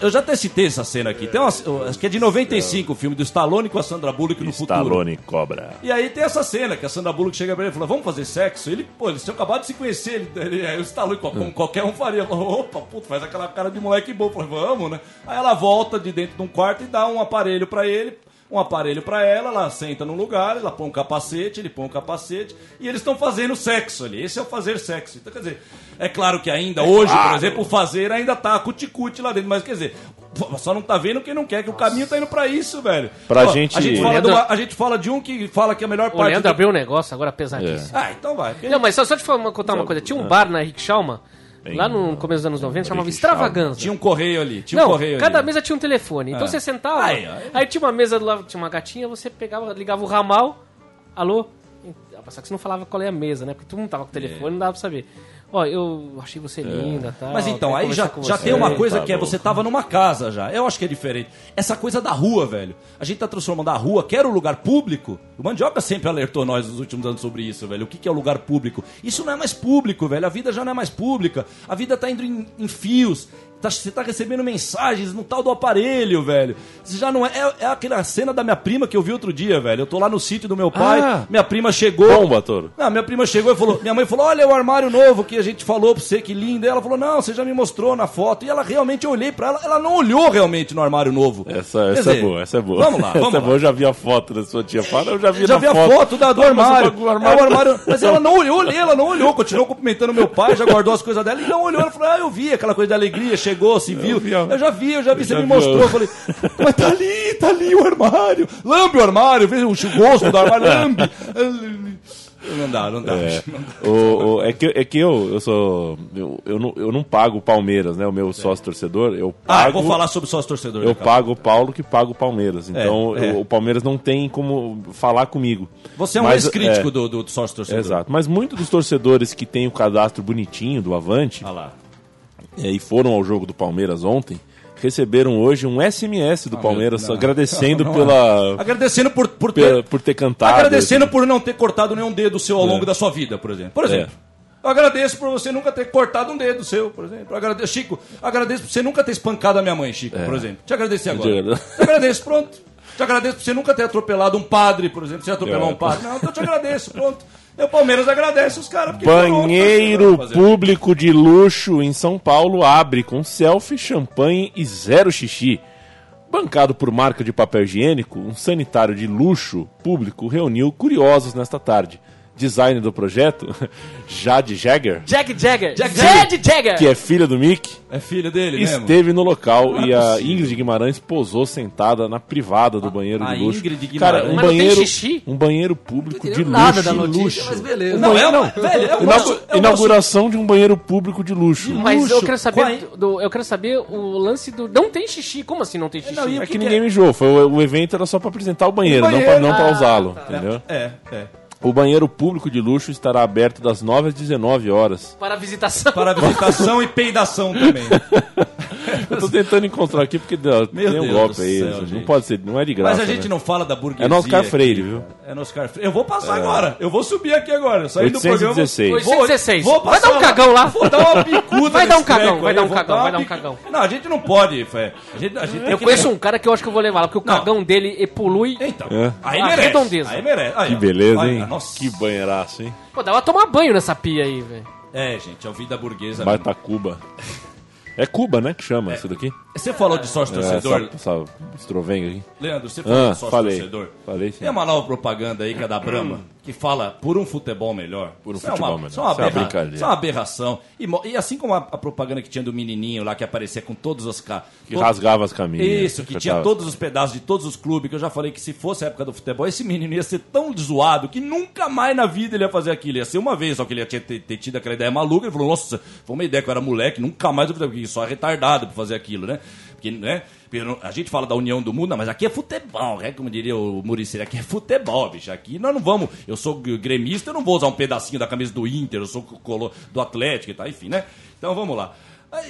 Eu já até citei essa cena aqui. Tem uma, acho que é de 95 o filme do Stallone com a Sandra Bullock no futuro. Stallone cobra. E aí tem essa cena que a Sandra Bullock chega pra ele e fala: Vamos fazer sexo? Ele, pô, eles tinham acabado de se conhecer. Ele, ele, aí o Stallone, co- como qualquer um faria, falou: Opa, puto, faz aquela cara de moleque bom. Falei, vamos, né? Aí ela volta de dentro de um quarto e dá um aparelho pra ele. Um aparelho pra ela, ela senta num lugar, ela põe um capacete, ele põe um capacete e eles estão fazendo sexo ali. Esse é o fazer sexo. Então, quer dizer, é claro que ainda hoje, por exemplo, o fazer ainda tá cuticute lá dentro, mas quer dizer, só não tá vendo quem não quer, que o caminho tá indo pra isso, velho. Pra Ó, gente- A gente, O fala Leandro- de uma- a gente fala de um que fala que a melhor O parte. Leandro do- abriu um negócio agora pesadíssimo. Ah, então vai. Não, mas só, só te falar- contar uma coisa. Tinha um bar na Rick Schalma, lá no começo dos anos 90, chamava. Extravaganza. Tinha um correio ali. Tinha Não, um correio cada ali. mesa tinha um telefone. Então Ah. você sentava, Aí, aí, aí. tinha uma mesa do lado, tinha uma gatinha, você pegava, ligava o ramal, alô? Só que você não falava qual é a mesa, né? Porque todo mundo tava com o telefone, não dava pra saber. Ó, eu achei você linda, tal. Mas então, aí já, já você. tem uma coisa tá que é você tava numa casa já. Eu acho que é diferente. Essa coisa da rua, velho. A gente tá transformando a rua, que era o lugar público. O Mandioca sempre alertou nós nos últimos anos sobre isso, velho. O que, que é o lugar público? Isso não é mais público, velho. A vida já não é mais pública. A vida tá indo em, em fios. Tá- você tá recebendo mensagens no tal do aparelho, velho. Você já não é, é. é aquela cena da minha prima que eu vi outro dia, velho. Eu tô lá no sítio do meu pai, Ah. minha prima chegou. Bomba, Toro. Não, minha prima chegou e falou, minha mãe falou, olha o armário novo que a gente falou pra você, que lindo. E ela falou, não, você já me mostrou na foto. E ela realmente, eu olhei pra ela, ela não olhou realmente no armário novo. Essa, essa dizer, é boa, essa é boa. Vamos lá, vamos essa é lá. boa, eu já vi a foto da sua tia Fala, eu já vi já na vi a foto da, do Ah, mas armário. o armário- É, o armário. Mas ela não olhou, ela não olhou, continuou cumprimentando meu pai, já guardou as coisas dela e não olhou. Ela falou, ah, eu vi aquela coisa de alegria, chegou, se viu. vi, ó. Eu já vi, eu já vi, Eu você me mostrou. Eu falei, mas tá ali, tá ali o armário. Lambe o armário, vê o gosto do armário, lambe. Não dá, não dá. É, o, o- é que, é que eu, eu sou. Eu, eu, não, eu não pago o Palmeiras, né? O meu sócio torcedor. Eu Ah, eu pago. vou falar sobre sócio torcedor. eu né, pago o Paulo que paga o Palmeiras. Então é. eu- o Palmeiras não tem como falar comigo. Você é um Mas, ex-crítico é, do, do sócio torcedor. Exato. Mas muitos dos torcedores que têm o cadastro bonitinho do Avante Olha lá. É, e foram ao jogo do Palmeiras ontem, receberam hoje um SMS do Palmeiras Ah, não. agradecendo Não, não pela, Agradecendo por, por pela- ter. por ter cantado. Agradecendo por não ter cortado nenhum dedo seu ao É. longo da sua vida, por exemplo. Por exemplo. Eu agradeço por você nunca ter cortado um dedo seu, por exemplo. Eu agradeço, Chico, agradeço por você nunca ter espancado a minha mãe, Chico, por exemplo. Te agradecer agora. Eu te agradeço. Te agradeço, pronto. Te agradeço por você nunca ter atropelado um padre, por exemplo. Você atropelou É. um padre. Não, então eu te agradeço, pronto. E o Palmeiras agradece os caras. Banheiro público de luxo em São Paulo abre com selfie, champanhe e zero xixi. Bancado por marca de papel higiênico, um sanitário de luxo público reuniu curiosos nesta tarde. Design do projeto, Jade Jagger, Jack Jagger. Jack Jade Jagger. que é filha do Mick, É filho dele mesmo? esteve no local Não é e a possível. Ingrid Guimarães posou sentada na privada do banheiro a de luxo. Ingrid Cara, Guimarães. um Mas não tem banheiro, xixi? um banheiro público Não de luxo. nada da notícia, luxo. mas beleza. Não, é uma, velho, é um Inaugu- nosso- é inauguração de um banheiro público de luxo. Mas luxo. eu quero saber é? do, do- eu quero saber o lance do não tem xixi. Como assim não tem xixi? Não, É que, que ninguém é? mijou, foi, o, o evento era só pra apresentar o banheiro, O não banheiro. pra, não pra Ah, usá-lo, tá. entendeu? É, é. O banheiro público de luxo estará aberto das 9 às 19 horas. Para visitação. Para visitação e peidação também. Eu tô tentando encontrar aqui porque ó, Meu tem um Deus golpe aí, céu, não pode ser, não é de graça. Mas a gente né? não fala da burguesia. É no Oscar aqui. Freire, viu? É no Oscar Freire. Eu vou passar agora. Eu vou subir aqui agora. Eu saí do programa. 816. 816. Vou Vai dar um passar cagão lá. Vou dar uma bicuda Vai dar um cagão, vai dar um vou cagão, vai dar um cagão. Não, a gente não pode, Fé. A gente, a gente Eu conheço um cara que eu acho que eu vou levar lá, porque o Não. cagão dele e polui. Então, É. aí A merece. redondeza. Aí merece. Aí, Que beleza, Aí, hein? Nossa. Que banheiraço, hein? Pô, dá pra tomar banho nessa pia aí, velho. É, gente, é o vida burguesa. mesmo. Baita Cuba. É Cuba, né, que chama isso daqui? Você falou de sócio É, torcedor. essa, essa estrovenga aqui. Leandro, você falou Ah, de sócio falei. torcedor. Falei sim. Tem uma nova propaganda aí que é da Brahma, que fala por um futebol melhor. Por um Isso é futebol uma, melhor. Isso é uma, Isso é uma isso é uma aberração. E, e assim como a, a propaganda que tinha do menininho lá, que aparecia com todos os... Que rasgava as camisas. Isso, que tinha todos os pedaços de todos os clubes, que eu já falei que se fosse a época do futebol, esse menino ia ser tão zoado que nunca mais na vida ele ia fazer aquilo. Ia ser uma vez, só que ele ia ter, ter- tido aquela ideia maluca. Ele falou, nossa, foi uma ideia que eu era moleque, nunca mais eu. Só é retardado pra fazer aquilo, né? Porque, né? A gente fala da união do mundo, não, mas aqui é futebol, né? Como diria o Muricy, aqui é futebol, bicho. Aqui nós não vamos. Eu sou gremista, eu não vou usar um pedacinho da camisa do Inter, eu sou do Atlético e tal, enfim, né? Então vamos lá.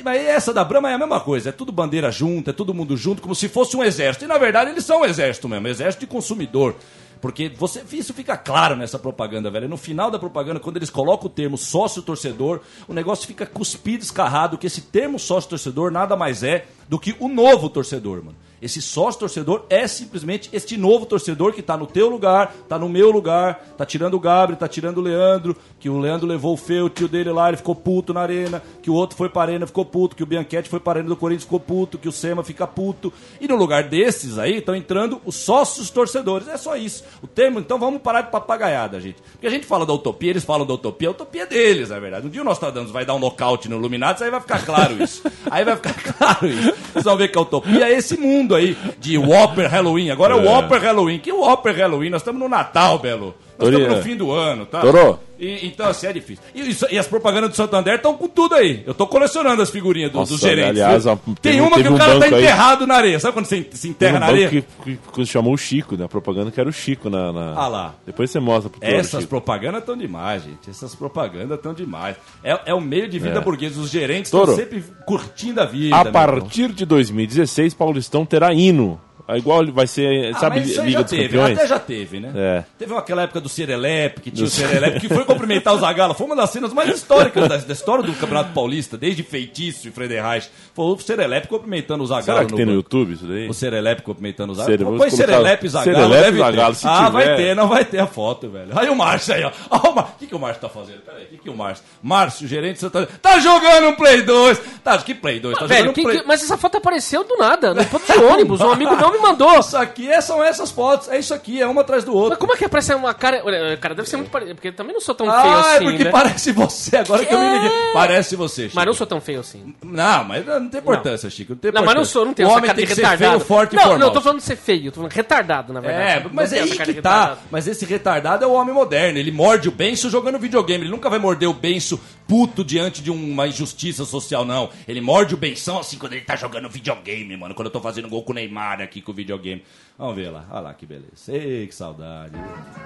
Mas essa da Brahma é a mesma coisa, é tudo bandeira junto, é todo mundo junto, como se fosse um exército. E na verdade eles são um exército mesmo, exército de consumidor. Porque você, isso fica claro nessa propaganda, velho. No final da propaganda, quando eles colocam o termo sócio-torcedor, o negócio fica cuspido, escarrado, que esse termo sócio-torcedor nada mais é do que o novo torcedor, mano. Esse sócio-torcedor é simplesmente este novo torcedor que tá no teu lugar, tá no meu lugar, tá tirando o Gabriel, tá tirando o Leandro, que o Leandro levou o Feu, o tio dele lá, ele ficou puto na arena, que o outro foi pra arena, ficou puto, que o Bianchetti foi pra arena do Corinthians, ficou puto, que o Sema fica puto. E no lugar desses aí, estão entrando os sócios torcedores. É só isso. O termo, então vamos parar de papagaiada, gente. Porque a gente fala da utopia, eles falam da utopia, a utopia é deles, na verdade. Um dia o Nostradamus vai dar um nocaute no Illuminati, aí vai ficar claro isso. Aí vai ficar claro isso. Vocês vão ver que a utopia é esse mundo aí de Whopper Halloween. Agora é o É. Whopper Halloween. Que Whopper Halloween? Nós estamos no Natal, Belo. Nós Toria. estamos no fim do ano, tá? Torou. E- então, assim, é difícil. E, e as propagandas do Santander estão com tudo aí. Eu tô colecionando as figurinhas do- Nossa, dos gerentes. aliás, a- Tem uma que teve o um cara tá banco aí- enterrado na areia. Sabe quando você se enterra um na areia? que, que, que chamou o Chico, né? A propaganda que era o Chico na. na- Ah lá. Depois você mostra pro Essas propagandas estão demais, gente. Essas propagandas estão demais. É, é o meio de vida É. burguesa. Os gerentes estão sempre curtindo a vida. A meu partir de 2016, Paulistão terá hino. É igual vai ser, Ah, sabe, Liga dos teve, Campeões? até já teve, né? É. Teve aquela época do Serelepe, que tinha o Serelepe, que foi cumprimentar o Zagallo. Foi uma das cenas mais históricas da, da história do Campeonato Paulista, desde Feitiço e Frederreich. Foi o Serelepe cumprimentando o Zagallo. Será que tem no. YouTube isso daí? O Serelepe cumprimentando o Zagallo. vamos Põe Serelepe e Zagallo, Serelepe deve e Zagallo, ter. se ah, tiver. vai ter, não vai ter a foto, velho. Aí o Márcio aí, ó. Ó, o Mar- O que, que o Márcio tá fazendo? Peraí, o que, que o Márcio... Márcio, gerente de Santa... Tá jogando um Play 2! Tá, que Play 2? Tá Velho, jogando quem Play... que- mas essa foto apareceu do nada, no ponto de ônibus. Um amigo meu me mandou. Isso aqui é- são essas fotos. É isso aqui, é uma atrás do outro. Mas como é que aparece uma cara. Olha, Cara, deve ser muito parecido, porque eu também não sou tão feio Ah, é assim. porque né? parece você, agora que eu me liguei. Parece você, Chico. Mas não sou tão feio assim. Não, mas não tem importância, Chico. Não, tem Não, mas não importância. sou, não tenho o essa homem cara tem de que ser retardado. feio, forte e não, formal. não, eu tô falando de ser feio, tô falando retardado, na verdade. É, Não mas é aí que tá. retardado. Mas esse retardado é o homem moderno. Ele morde o benço jogando videogame. Ele nunca vai morder o benço puto diante de uma injustiça social, não. Ele morde o benção assim quando ele tá jogando videogame, mano. Quando eu tô fazendo gol com o Neymar aqui com videogame. Vamos ver lá. Olha lá que beleza. Ei, que saudade.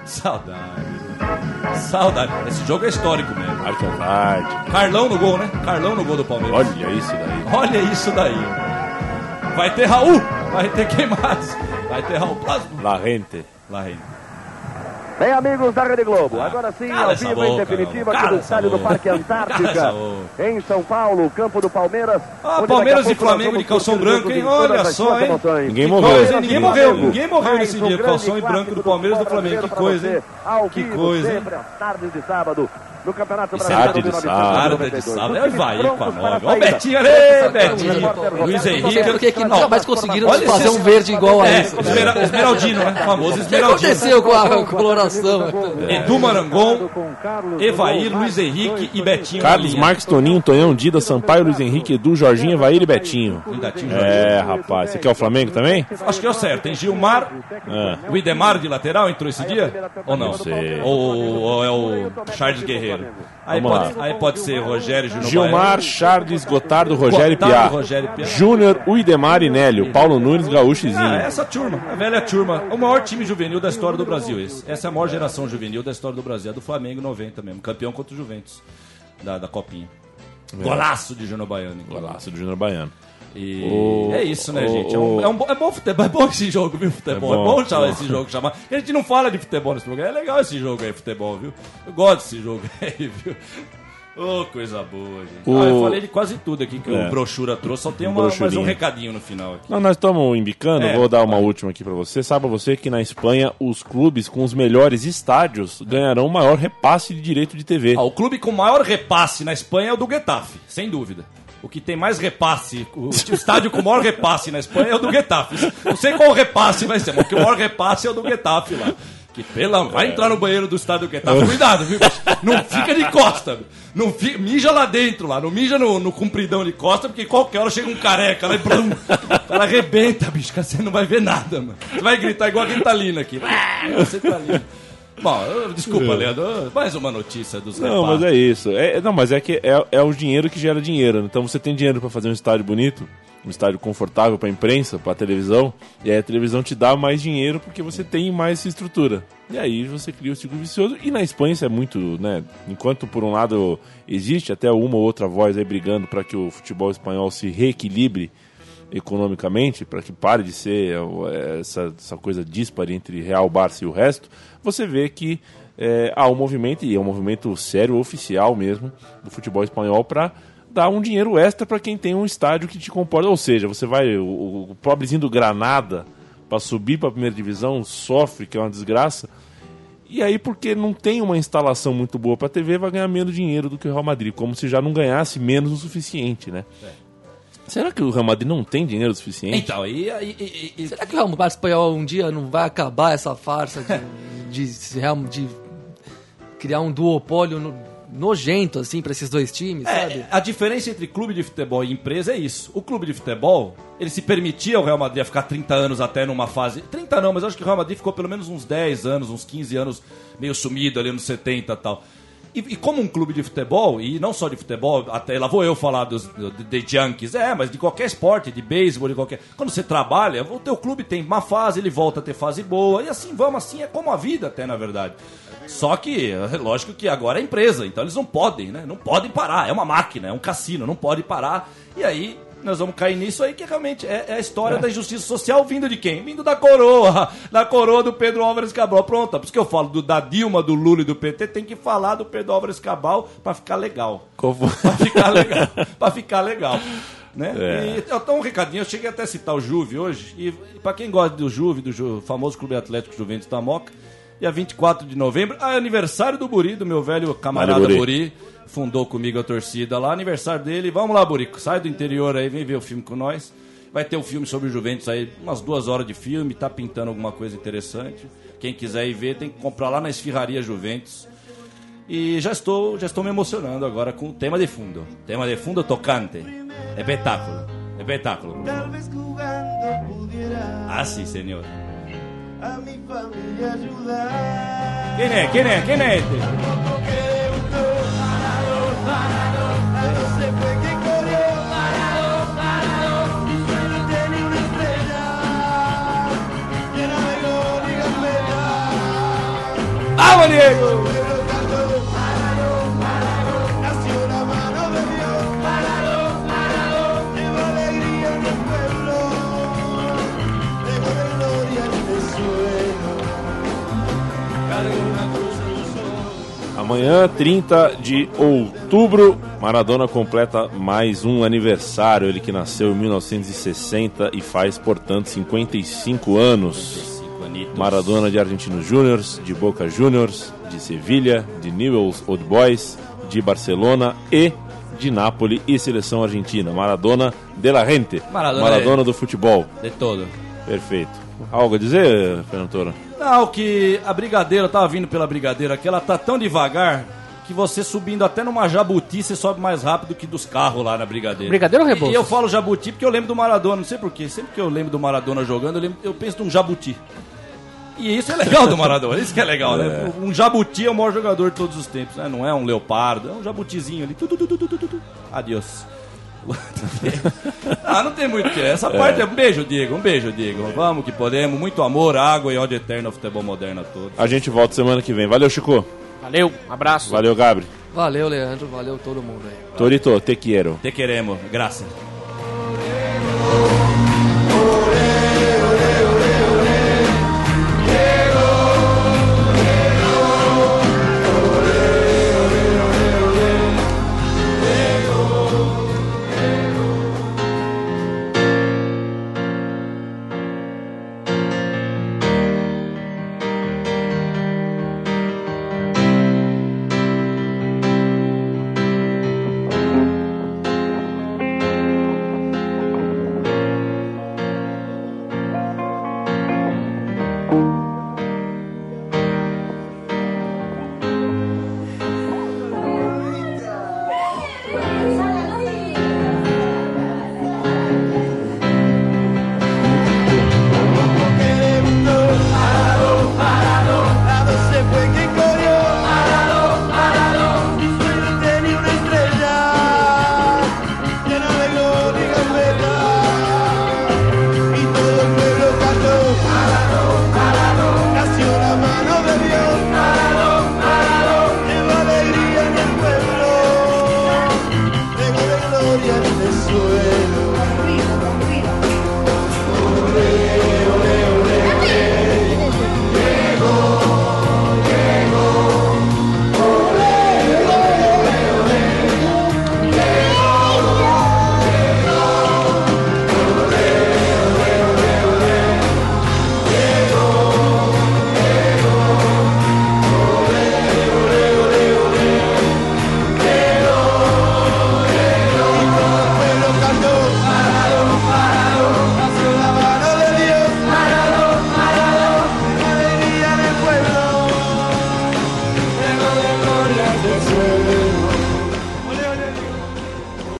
Saudade. Saudade. Esse jogo é histórico mesmo. Tarde. Carlão no gol, né? Carlão no gol do Palmeiras. Olha isso daí. Olha isso daí. Vai ter Raul. Vai ter quem mais? Vai ter Raul Plasma. La gente. Lá, Reino. Bem, amigos da Rede Globo, agora sim, ao vivo em definitiva, aqui essa estádio do. Parque Antártica, em São Paulo, campo do Palmeiras. Ah, Palmeiras e Flamengo de calção branco, hein? Olha só, hein? emoções. Ninguém morreu. Ninguém morreu, ninguém morreu nesse dia. Calção em branco do Palmeiras e do Flamengo. Que coisa, hein? Que coisa, hein? sempre às tardes de sábado, no Campeonato é Brasileiro de de sábado. Tarde de 1992. sábado. Os É vai com a prontos para nove. a Ó, o. Betinho, aí, Betinho. Luiz Henrique. Por que, que nunca mais conseguiram Olha fazer um verde igual a É, esse? esmera- Esmeraldino, né? O famoso O que Esmeraldino. aconteceu com a coloração? Edu Marangon, Evair, Luiz Henrique e Betinho. Carlos. Marques, Toninho, Tonhão, Dida, Sampaio, Luiz Henrique, Edu, Jorginho, Evair e Betinho. É, rapaz. Você quer o Flamengo também? Acho que é o certo, hein? Gilmar, É. o Idemar de lateral entrou esse dia? Ou não? sei. Ou, ou é o Charles Guerreiro? Aí Vamos pode, aí pode ser Rogério Júnior Gilmar, Charles, Gotardo, Rogério Gotardo, Piá. Júnior, Uidemar e Nélio. Paulo Nunes, Gaúcho e Ah, Zinho. essa turma, a velha turma. O maior time juvenil da história do Brasil, esse. Essa é a maior geração juvenil da história do Brasil. É do Flamengo 90 mesmo. Campeão contra o Juventus da, da Copinha. Golaço de Júnior Baiano. Golaço do Júnior Baiano. E O- é isso, né, o- gente? É, um, é, um é bom futebol, é bom esse jogo, viu, futebol? É É bom, bom, chamar bom. esse jogo, chamar. A gente não fala de futebol nesse programa, é legal esse jogo aí, futebol, viu? Eu gosto desse jogo aí, viu? Ô, coisa boa, gente. O- Ah, eu falei de quase tudo aqui que É. o brochura trouxe, só tem uma, mais um recadinho no final aqui. Não, nós estamos embicando, É, vou dar uma última aqui pra você. Saiba você que na Espanha os clubes com os melhores estádios ganharão o maior repasse de direito de TV. Ah, o clube com maior repasse na Espanha é o do Getafe, sem dúvida. O que tem mais repasse, o estádio com maior repasse na Espanha é o do Getafe. Não sei qual repasse vai ser, mas o que o maior repasse é o do Getafe lá. Que pela, vai entrar no banheiro do estádio do Getafe. Cuidado, viu? bicho? Não fica de costa. viu? Não fi- mija lá dentro, lá. Não mija no, no compridão de costa, porque qualquer hora chega um careca lá e o cara arrebenta, bicho. Você não vai ver nada, mano. Você vai gritar igual a Ritalina aqui. Você tá. Bom, desculpa, Leandro. Mais uma notícia dos Não, mas é isso. É, não, mas é que é, é o dinheiro que gera dinheiro. né? Então você tem dinheiro pra fazer um estádio bonito, um estádio confortável pra imprensa, pra televisão, e aí a televisão te dá mais dinheiro porque você tem mais estrutura. E aí você cria o ciclo vicioso. E na Espanha isso é muito, né? Enquanto por um lado existe até uma ou outra voz aí brigando para que o futebol espanhol se reequilibre economicamente, para que pare de ser é, essa, essa coisa dispare entre Real, Barça e o resto, você vê que é, há um movimento, e é um movimento sério, oficial mesmo, do futebol espanhol para dar um dinheiro extra para quem tem um estádio que te comporta. Ou seja, você vai, o, o pobrezinho do Granada, para subir para a primeira divisão, sofre, que é uma desgraça. E aí, porque não tem uma instalação muito boa para TV, vai ganhar menos dinheiro do que o Real Madrid, como se já não ganhasse menos o suficiente, né? Será que o Real Madrid não tem dinheiro suficiente? Então, e, e, e- Será que o Real Madrid Espanhol um dia não vai acabar essa farsa de, de, de criar um duopólio no- nojento, assim, pra esses dois times, sabe? É, a diferença entre clube de futebol e empresa é isso. O clube de futebol, ele se permitia ao Real Madrid a ficar 30 anos até numa fase. 30 não, mas eu acho que o Real Madrid ficou pelo menos uns 10 anos, uns 15 anos meio sumido ali nos 70 e tal. E, e como um clube de futebol, e não só de futebol, até lá vou eu falar dos do- de, de Yankees, é, mas de qualquer esporte, de beisebol, de qualquer. Quando você trabalha, o teu clube tem uma fase, ele volta a ter fase boa, e assim vamos, assim é como a vida até, na verdade. Só que, é lógico que agora é empresa, então eles não podem, né? Não podem parar. É uma máquina, é um cassino, não pode parar. E aí nós vamos cair nisso aí, que realmente é, é a história da injustiça social vindo de quem? Vindo da coroa, da coroa do Pedro Álvares Cabral. Pronto, por isso que eu falo do, da Dilma, do Lula e do PT, tem que falar do Pedro Álvares Cabral pra ficar legal. Foi? Pra ficar legal. pra ficar legal. Né? É. E, então, um recadinho, eu cheguei até a citar o Juve hoje, e, e pra quem gosta do Juve, do Ju- famoso Clube Atlético Juventus da Moca, dia 24 de novembro, é aniversário do Buri, do meu velho camarada Vale, Buri. Buri. Fundou comigo a torcida lá, aniversário dele, vamos lá Burico, sai do interior aí, vem ver o filme com nós. Vai ter um filme sobre o Juventus aí, umas duas horas de filme, tá pintando alguma coisa interessante. Quem quiser ir ver, tem que comprar lá na Esfirraria Juventus. E já estou, já estou me emocionando agora com o tema de fundo. Tema de fundo tocante. Espetáculo. Espetáculo. Ah, sim, senhor. Quem é? Quem é? Quem é este? ¡Vamos, Diego! Amanhã, 30 de outubro, Maradona completa mais um aniversário. Ele que nasceu em 1960 e faz, portanto, 55 anos. Cinco anitos. Maradona de Argentinos Júniors, de Boca Juniors, de Sevilha, de Newell's Old Boys, de Barcelona e de Nápoles e seleção argentina. Maradona de la gente. Maradona Maradona do futebol. De todo. Perfeito. Algo a dizer, Fernando Toro? Não, que a brigadeira, eu tava vindo pela brigadeira aqui, ela tá tão devagar que você subindo até numa jabuti, você sobe mais rápido que dos carros lá na brigadeira. Brigadeiro ou Rebouças? e eu falo jabuti porque eu lembro do Maradona, não sei porquê. Sempre que eu lembro do Maradona jogando, eu, lembro- eu penso num jabuti. E isso é legal do Maradona, isso que é legal, né? Um jabuti é o maior jogador de todos os tempos, né? Não é um leopardo, é um jabutizinho ali. Tu, tu, tu, tu, tu, tu, tu. Adiós. ah, não tem muito o que. Essa parte é um beijo, Diego. Um beijo, Diego. Vamos que podemos. Muito amor, água e ódio eterno ao futebol moderno a todos. A gente volta semana que vem. Valeu, Chico. Valeu, abraço. Valeu, Gabri. Valeu, Leandro. Valeu todo mundo aí. Torito, te quiero. Te queremos. Graças.